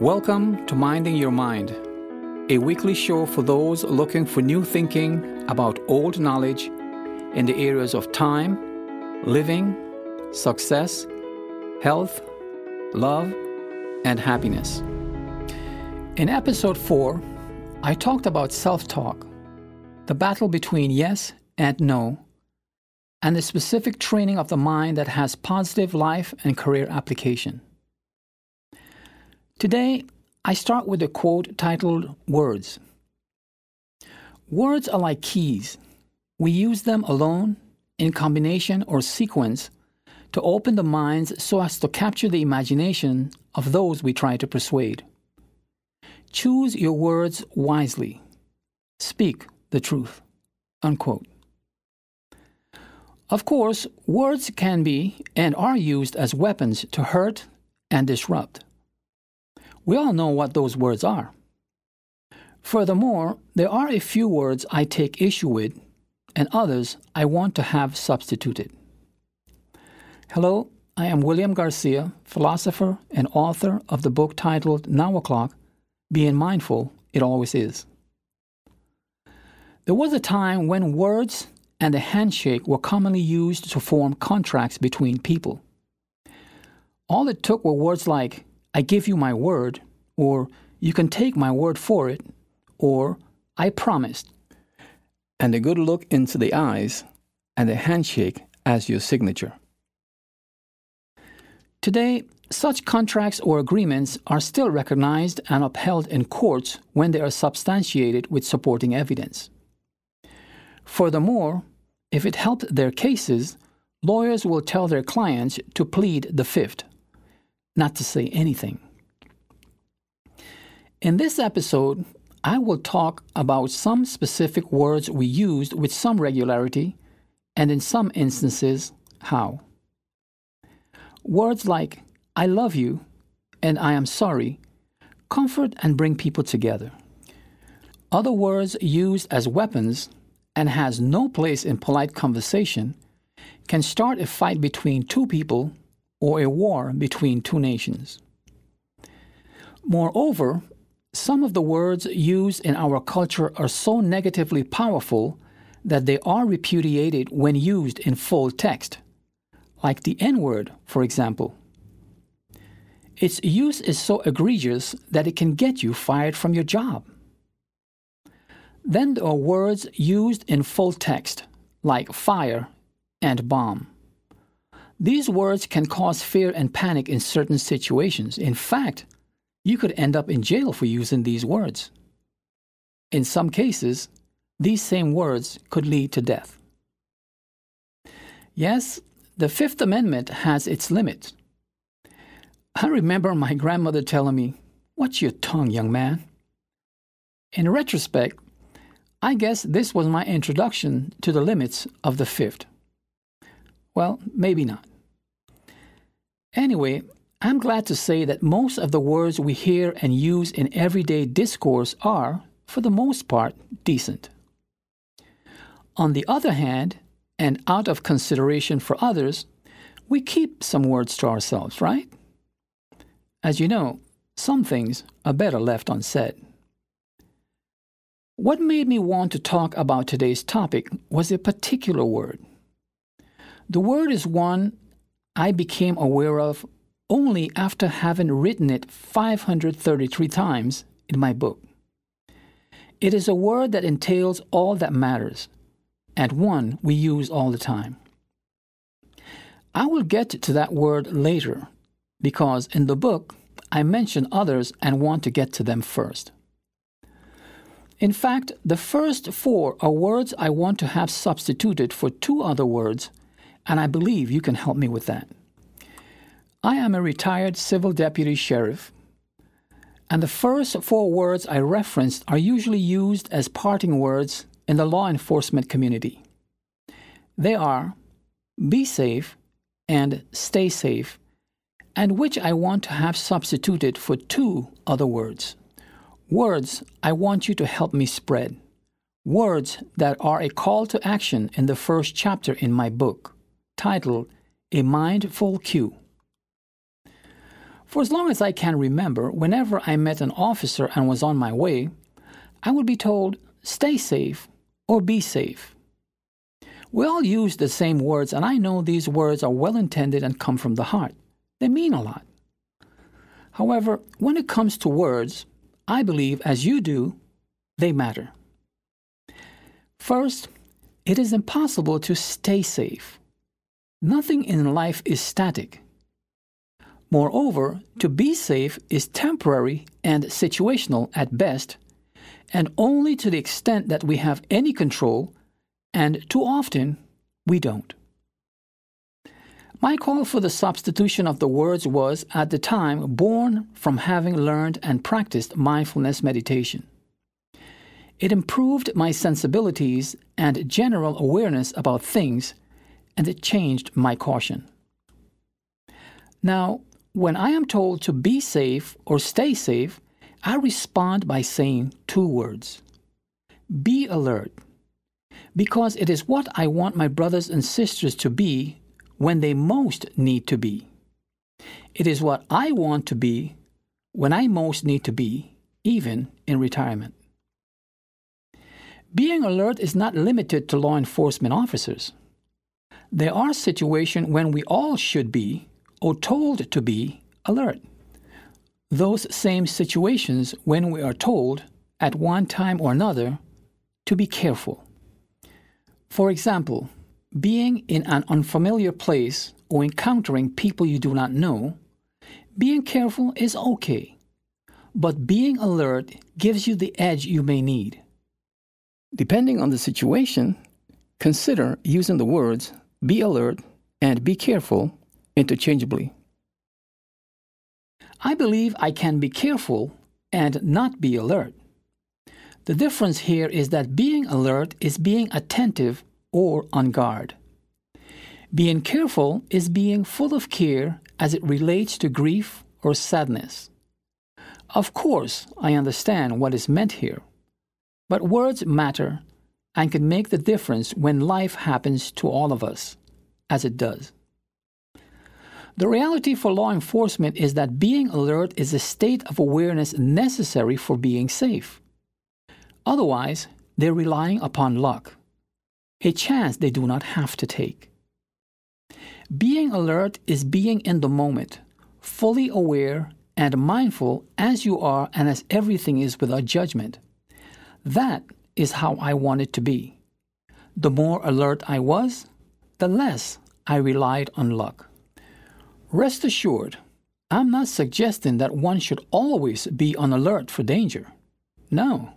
Welcome to Minding Your Mind, a weekly show for those looking for new thinking about old knowledge in the areas of time, living, success, health, love, and happiness. In episode 4, I talked about self talk, the battle between yes and no, and the specific training of the mind that has positive life and career application. Today, I start with a quote titled Words. Words are like keys. We use them alone, in combination, or sequence to open the minds so as to capture the imagination of those we try to persuade. Choose your words wisely. Speak the truth. Unquote. Of course, words can be and are used as weapons to hurt and disrupt. We all know what those words are. Furthermore, there are a few words I take issue with and others I want to have substituted. Hello, I am William Garcia, philosopher and author of the book titled Now O'Clock Being Mindful, It Always Is. There was a time when words and a handshake were commonly used to form contracts between people. All it took were words like, I give you my word, or you can take my word for it, or I promised, and a good look into the eyes and a handshake as your signature. Today, such contracts or agreements are still recognized and upheld in courts when they are substantiated with supporting evidence. Furthermore, if it helped their cases, lawyers will tell their clients to plead the fifth not to say anything. In this episode, I will talk about some specific words we used with some regularity, and in some instances, how. Words like I love you and I am sorry comfort and bring people together. Other words used as weapons and has no place in polite conversation can start a fight between two people or a war between two nations. Moreover, some of the words used in our culture are so negatively powerful that they are repudiated when used in full text, like the N word, for example. Its use is so egregious that it can get you fired from your job. Then there are words used in full text, like fire and bomb. These words can cause fear and panic in certain situations. In fact, you could end up in jail for using these words. In some cases, these same words could lead to death. Yes, the Fifth Amendment has its limits. I remember my grandmother telling me, Watch your tongue, young man. In retrospect, I guess this was my introduction to the limits of the Fifth. Well, maybe not. Anyway, I'm glad to say that most of the words we hear and use in everyday discourse are, for the most part, decent. On the other hand, and out of consideration for others, we keep some words to ourselves, right? As you know, some things are better left unsaid. What made me want to talk about today's topic was a particular word. The word is one I became aware of only after having written it 533 times in my book. It is a word that entails all that matters, and one we use all the time. I will get to that word later because in the book I mention others and want to get to them first. In fact, the first four are words I want to have substituted for two other words and I believe you can help me with that. I am a retired civil deputy sheriff, and the first four words I referenced are usually used as parting words in the law enforcement community. They are be safe and stay safe, and which I want to have substituted for two other words. Words I want you to help me spread. Words that are a call to action in the first chapter in my book titled A Mindful Cue. For as long as I can remember, whenever I met an officer and was on my way, I would be told, stay safe or be safe. We all use the same words, and I know these words are well intended and come from the heart. They mean a lot. However, when it comes to words, I believe, as you do, they matter. First, it is impossible to stay safe. Nothing in life is static. Moreover, to be safe is temporary and situational at best, and only to the extent that we have any control, and too often we don't. My call for the substitution of the words was, at the time, born from having learned and practiced mindfulness meditation. It improved my sensibilities and general awareness about things, and it changed my caution. Now, when I am told to be safe or stay safe, I respond by saying two words Be alert, because it is what I want my brothers and sisters to be when they most need to be. It is what I want to be when I most need to be, even in retirement. Being alert is not limited to law enforcement officers. There are situations when we all should be, or told to be, alert. Those same situations when we are told, at one time or another, to be careful. For example, being in an unfamiliar place or encountering people you do not know, being careful is okay. But being alert gives you the edge you may need. Depending on the situation, consider using the words be alert and be careful interchangeably. I believe I can be careful and not be alert. The difference here is that being alert is being attentive or on guard. Being careful is being full of care as it relates to grief or sadness. Of course, I understand what is meant here, but words matter and can make the difference when life happens to all of us, as it does. The reality for law enforcement is that being alert is a state of awareness necessary for being safe. Otherwise, they're relying upon luck a chance they do not have to take. Being alert is being in the moment, fully aware and mindful as you are and as everything is without judgment. That is how I wanted to be. The more alert I was, the less I relied on luck. Rest assured, I'm not suggesting that one should always be on alert for danger. No,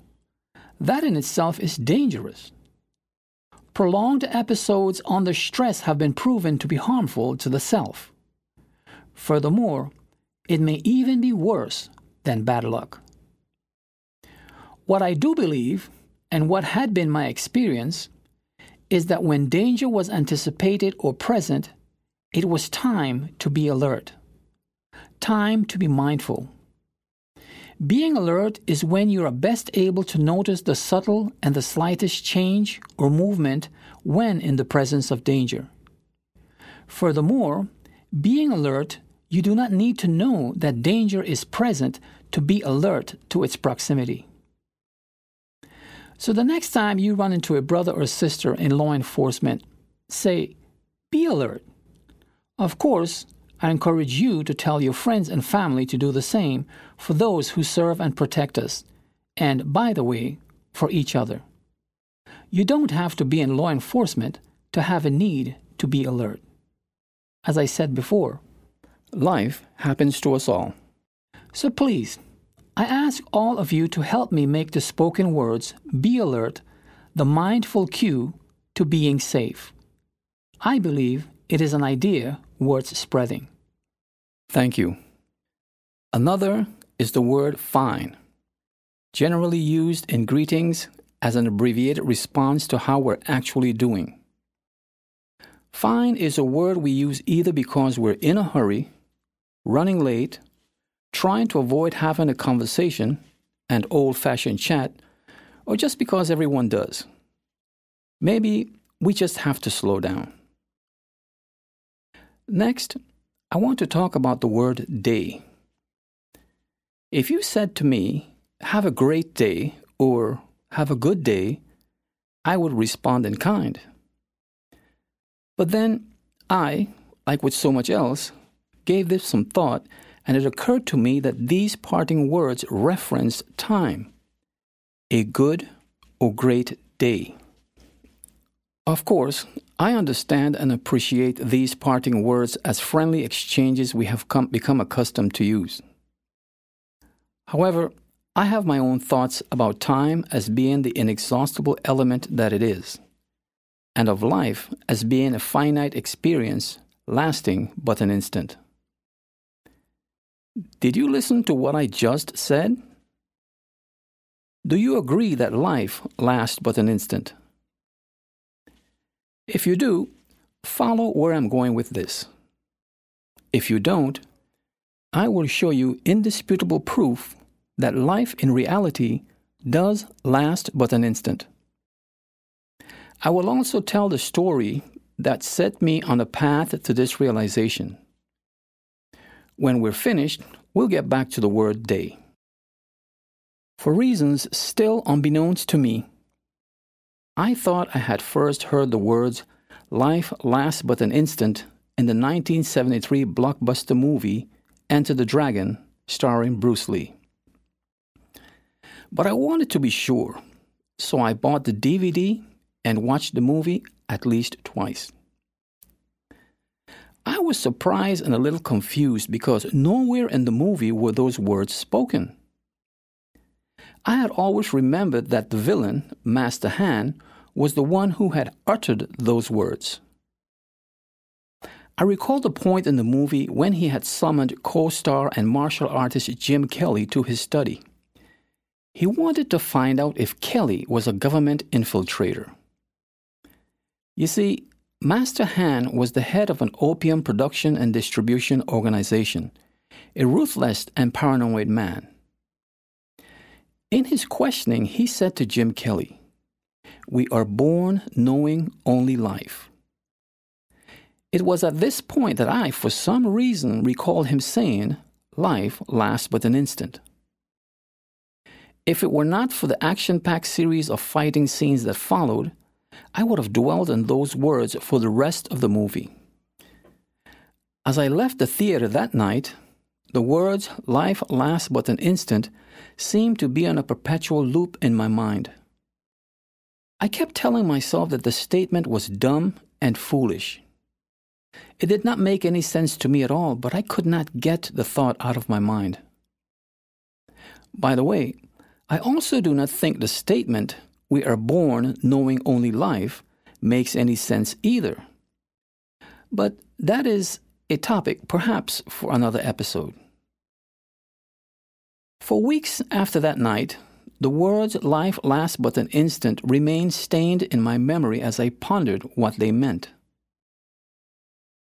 that in itself is dangerous. Prolonged episodes under stress have been proven to be harmful to the self. Furthermore, it may even be worse than bad luck. What I do believe, and what had been my experience, is that when danger was anticipated or present, it was time to be alert, time to be mindful, being alert is when you are best able to notice the subtle and the slightest change or movement when in the presence of danger. Furthermore, being alert, you do not need to know that danger is present to be alert to its proximity. So the next time you run into a brother or sister in law enforcement, say, Be alert. Of course, I encourage you to tell your friends and family to do the same for those who serve and protect us, and, by the way, for each other. You don't have to be in law enforcement to have a need to be alert. As I said before, life happens to us all. So please, I ask all of you to help me make the spoken words be alert the mindful cue to being safe. I believe it is an idea worth spreading. Thank you. Another is the word fine, generally used in greetings as an abbreviated response to how we're actually doing. Fine is a word we use either because we're in a hurry, running late, trying to avoid having a conversation and old fashioned chat, or just because everyone does. Maybe we just have to slow down. Next, I want to talk about the word day. If you said to me, Have a great day, or Have a good day, I would respond in kind. But then I, like with so much else, gave this some thought, and it occurred to me that these parting words referenced time a good or great day. Of course, I understand and appreciate these parting words as friendly exchanges we have come, become accustomed to use. However, I have my own thoughts about time as being the inexhaustible element that it is, and of life as being a finite experience lasting but an instant. Did you listen to what I just said? Do you agree that life lasts but an instant? If you do, follow where I'm going with this. If you don't, I will show you indisputable proof that life in reality does last but an instant. I will also tell the story that set me on a path to this realization. When we're finished, we'll get back to the word day. For reasons still unbeknownst to me, I thought I had first heard the words life lasts but an instant in the 1973 blockbuster movie Enter the Dragon, starring Bruce Lee. But I wanted to be sure, so I bought the DVD and watched the movie at least twice. I was surprised and a little confused because nowhere in the movie were those words spoken. I had always remembered that the villain, Master Han, was the one who had uttered those words. I recall the point in the movie when he had summoned co star and martial artist Jim Kelly to his study. He wanted to find out if Kelly was a government infiltrator. You see, Master Han was the head of an opium production and distribution organization, a ruthless and paranoid man. In his questioning, he said to Jim Kelly, We are born knowing only life. It was at this point that I, for some reason, recalled him saying, Life lasts but an instant. If it were not for the action packed series of fighting scenes that followed, I would have dwelled on those words for the rest of the movie. As I left the theater that night, the words, life lasts but an instant, seemed to be on a perpetual loop in my mind. I kept telling myself that the statement was dumb and foolish. It did not make any sense to me at all, but I could not get the thought out of my mind. By the way, I also do not think the statement, we are born knowing only life, makes any sense either. But that is a topic perhaps for another episode. For weeks after that night, the words life lasts but an instant remained stained in my memory as I pondered what they meant.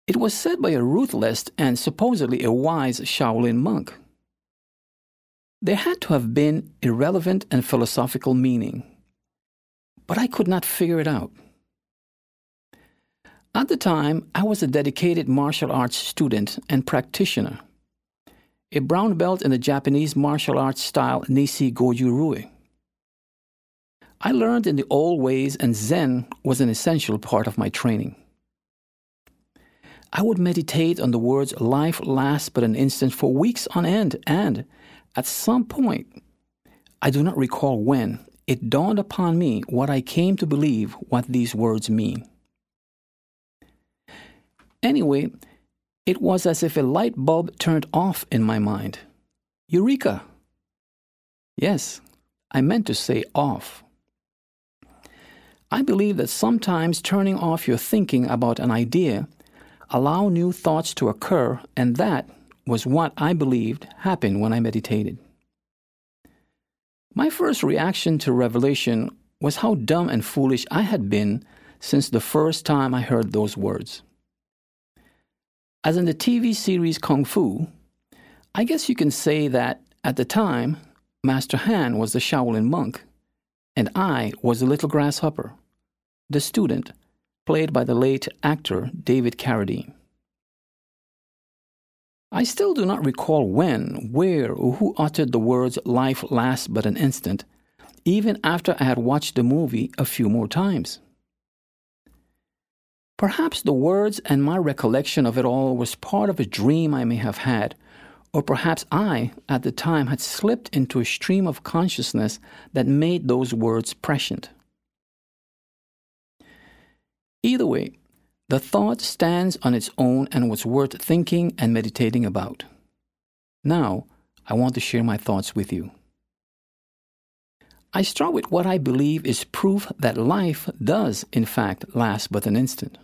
It was said by a ruthless and supposedly a wise Shaolin monk. There had to have been irrelevant and philosophical meaning, but I could not figure it out. At the time, I was a dedicated martial arts student and practitioner, a brown belt in the Japanese martial arts style Nisei Goju Ryu. I learned in the old ways, and Zen was an essential part of my training. I would meditate on the words life lasts but an instant for weeks on end, and at some point, I do not recall when, it dawned upon me what I came to believe what these words mean. Anyway, it was as if a light bulb turned off in my mind. Eureka! Yes, I meant to say off. I believe that sometimes turning off your thinking about an idea allow new thoughts to occur and that was what I believed happened when I meditated. My first reaction to revelation was how dumb and foolish I had been since the first time I heard those words. As in the TV series Kung Fu, I guess you can say that at the time, Master Han was the Shaolin monk, and I was the little grasshopper, the student, played by the late actor David Carradine. I still do not recall when, where, or who uttered the words life lasts but an instant, even after I had watched the movie a few more times. Perhaps the words and my recollection of it all was part of a dream I may have had, or perhaps I, at the time, had slipped into a stream of consciousness that made those words prescient. Either way, the thought stands on its own and was worth thinking and meditating about. Now, I want to share my thoughts with you. I start with what I believe is proof that life does, in fact, last but an instant.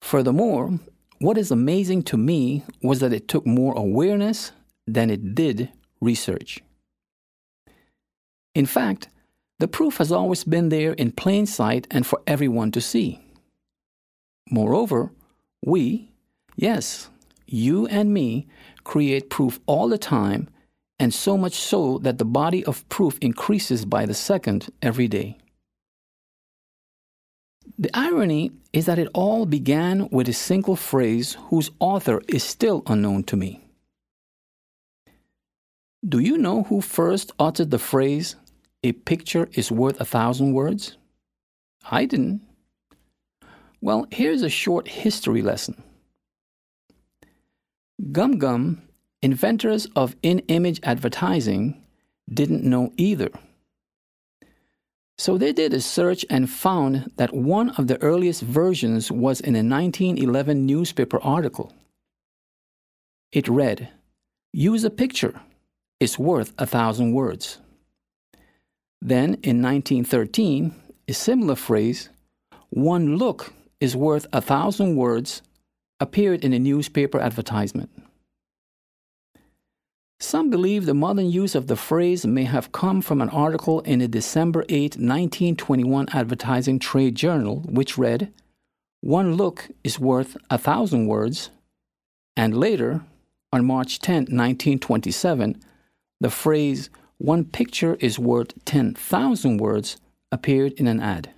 Furthermore, what is amazing to me was that it took more awareness than it did research. In fact, the proof has always been there in plain sight and for everyone to see. Moreover, we, yes, you and me, create proof all the time and so much so that the body of proof increases by the second every day. The irony is that it all began with a single phrase whose author is still unknown to me. Do you know who first uttered the phrase, a picture is worth a thousand words? I didn't. Well, here's a short history lesson. GumGum Inventors of in image advertising didn't know either. So they did a search and found that one of the earliest versions was in a 1911 newspaper article. It read, Use a picture, it's worth a thousand words. Then in 1913, a similar phrase, One look is worth a thousand words, appeared in a newspaper advertisement. Some believe the modern use of the phrase may have come from an article in a December 8, 1921 advertising trade journal, which read, One look is worth a thousand words. And later, on March 10, 1927, the phrase, One picture is worth 10,000 words, appeared in an ad.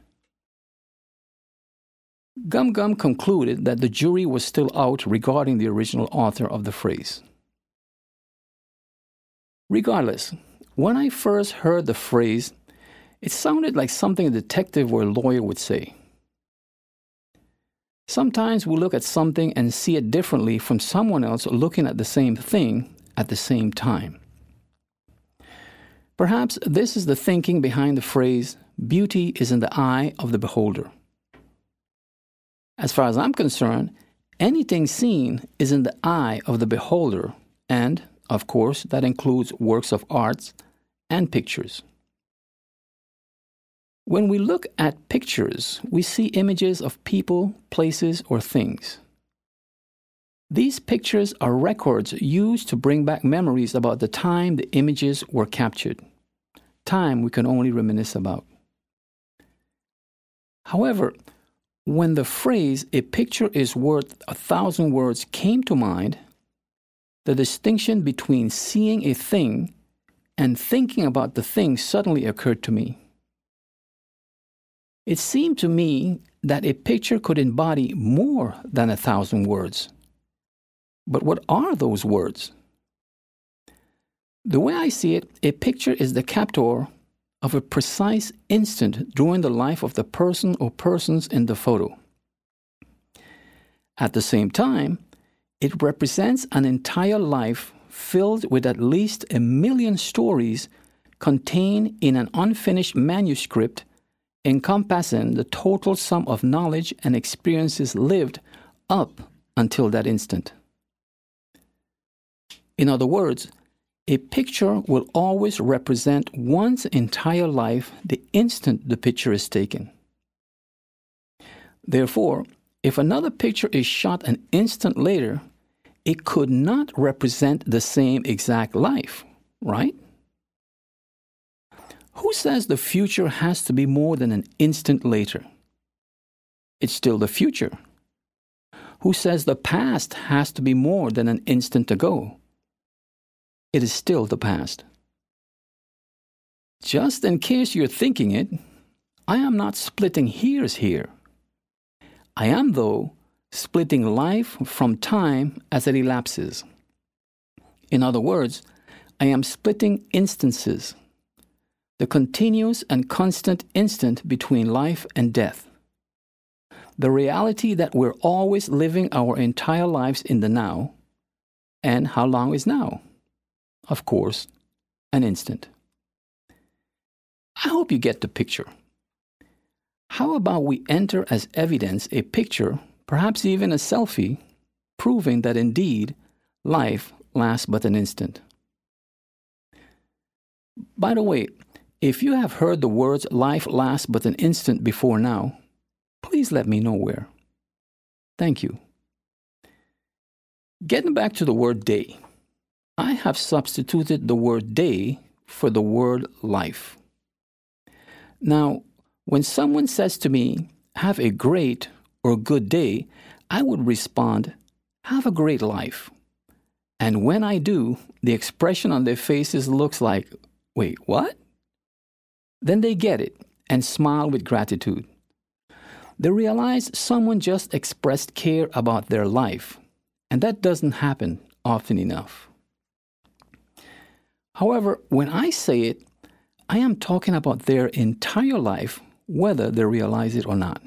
GumGum concluded that the jury was still out regarding the original author of the phrase. Regardless, when I first heard the phrase, it sounded like something a detective or a lawyer would say. Sometimes we look at something and see it differently from someone else looking at the same thing at the same time. Perhaps this is the thinking behind the phrase, beauty is in the eye of the beholder. As far as I'm concerned, anything seen is in the eye of the beholder, and of course, that includes works of arts and pictures. When we look at pictures, we see images of people, places, or things. These pictures are records used to bring back memories about the time the images were captured, time we can only reminisce about. However, when the phrase, a picture is worth a thousand words, came to mind, the distinction between seeing a thing and thinking about the thing suddenly occurred to me. It seemed to me that a picture could embody more than a thousand words. But what are those words? The way I see it, a picture is the captor of a precise instant during the life of the person or persons in the photo. At the same time, it represents an entire life filled with at least a million stories contained in an unfinished manuscript encompassing the total sum of knowledge and experiences lived up until that instant. In other words, a picture will always represent one's entire life the instant the picture is taken. Therefore, if another picture is shot an instant later, it could not represent the same exact life, right? Who says the future has to be more than an instant later? It's still the future. Who says the past has to be more than an instant ago? It is still the past. Just in case you're thinking it, I am not splitting hairs here. I am, though, splitting life from time as it elapses. In other words, I am splitting instances, the continuous and constant instant between life and death. The reality that we're always living our entire lives in the now. And how long is now? Of course, an instant. I hope you get the picture. How about we enter as evidence a picture, perhaps even a selfie, proving that indeed life lasts but an instant? By the way, if you have heard the words life lasts but an instant before now, please let me know where. Thank you. Getting back to the word day, I have substituted the word day for the word life. Now, when someone says to me, have a great or good day, I would respond, have a great life. And when I do, the expression on their faces looks like, wait, what? Then they get it and smile with gratitude. They realize someone just expressed care about their life, and that doesn't happen often enough. However, when I say it, I am talking about their entire life, whether they realize it or not.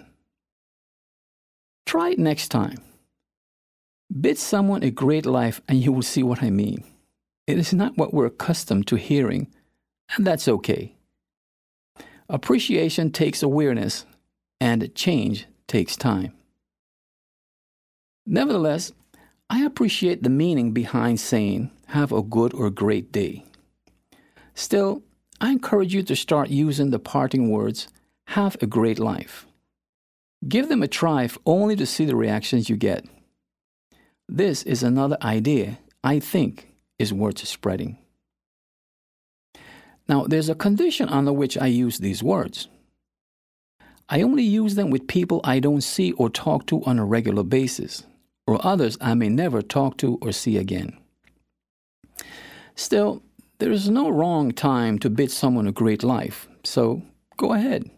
Try it next time. Bid someone a great life, and you will see what I mean. It is not what we're accustomed to hearing, and that's okay. Appreciation takes awareness, and change takes time. Nevertheless, I appreciate the meaning behind saying, have a good or great day. Still, I encourage you to start using the parting words, have a great life. Give them a try only to see the reactions you get. This is another idea I think is worth spreading. Now, there's a condition under which I use these words. I only use them with people I don't see or talk to on a regular basis, or others I may never talk to or see again. Still, there is no wrong time to bid someone a great life, so go ahead.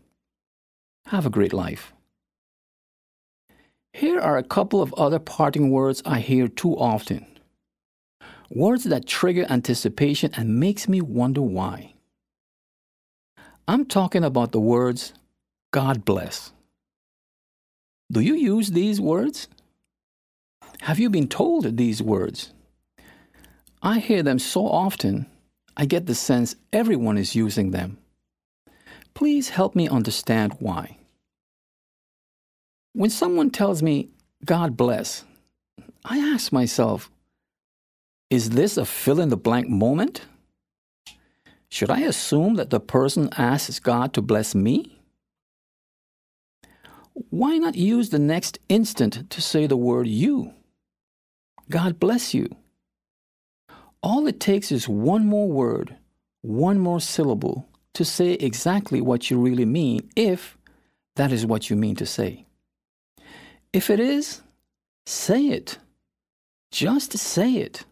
Have a great life. Here are a couple of other parting words I hear too often. Words that trigger anticipation and makes me wonder why. I'm talking about the words God bless. Do you use these words? Have you been told these words? I hear them so often I get the sense everyone is using them. Please help me understand why. When someone tells me, God bless, I ask myself, is this a fill in the blank moment? Should I assume that the person asks God to bless me? Why not use the next instant to say the word you? God bless you. All it takes is one more word, one more syllable to say exactly what you really mean, if that is what you mean to say. If it is, say it. Just say it.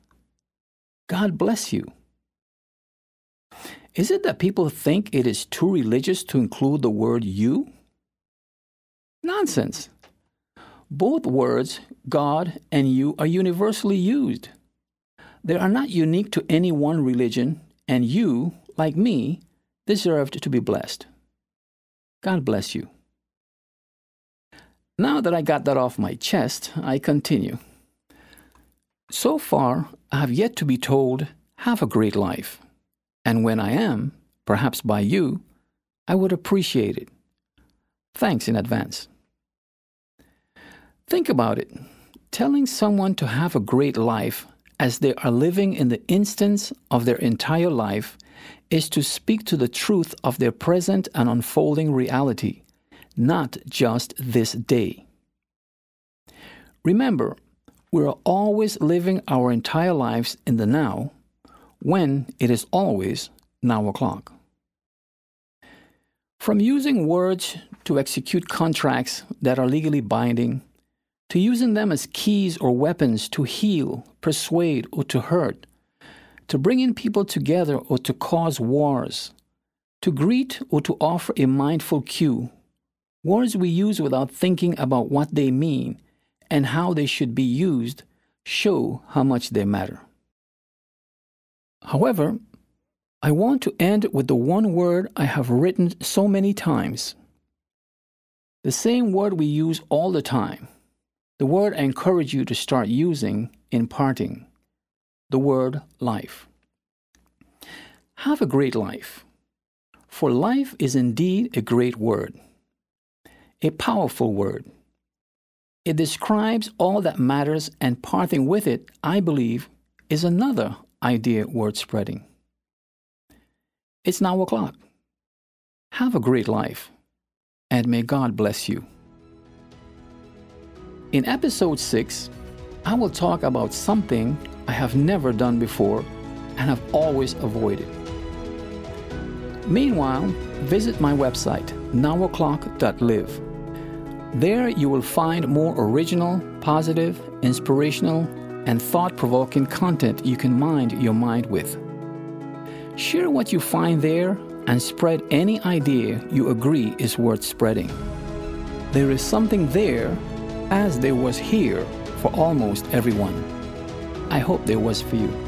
God bless you. Is it that people think it is too religious to include the word you? Nonsense. Both words, God and you, are universally used. They are not unique to any one religion, and you, like me, deserved to be blessed. God bless you. Now that I got that off my chest, I continue. So far, I have yet to be told, have a great life. And when I am, perhaps by you, I would appreciate it. Thanks in advance. Think about it. Telling someone to have a great life as they are living in the instance of their entire life is to speak to the truth of their present and unfolding reality, not just this day. Remember, we are always living our entire lives in the now when it is always now o'clock. From using words to execute contracts that are legally binding to using them as keys or weapons to heal, persuade, or to hurt, to bring in people together or to cause wars, to greet or to offer a mindful cue, words we use without thinking about what they mean, and how they should be used show how much they matter. However, I want to end with the one word I have written so many times. The same word we use all the time. The word I encourage you to start using in parting. The word life. Have a great life. For life is indeed a great word, a powerful word. It describes all that matters, and parting with it, I believe, is another idea worth spreading. It's now o'clock. Have a great life, and may God bless you. In episode 6, I will talk about something I have never done before and have always avoided. Meanwhile, visit my website, nowoclock.live. There you will find more original, positive, inspirational, and thought provoking content you can mind your mind with. Share what you find there and spread any idea you agree is worth spreading. There is something there, as there was here, for almost everyone. I hope there was for you.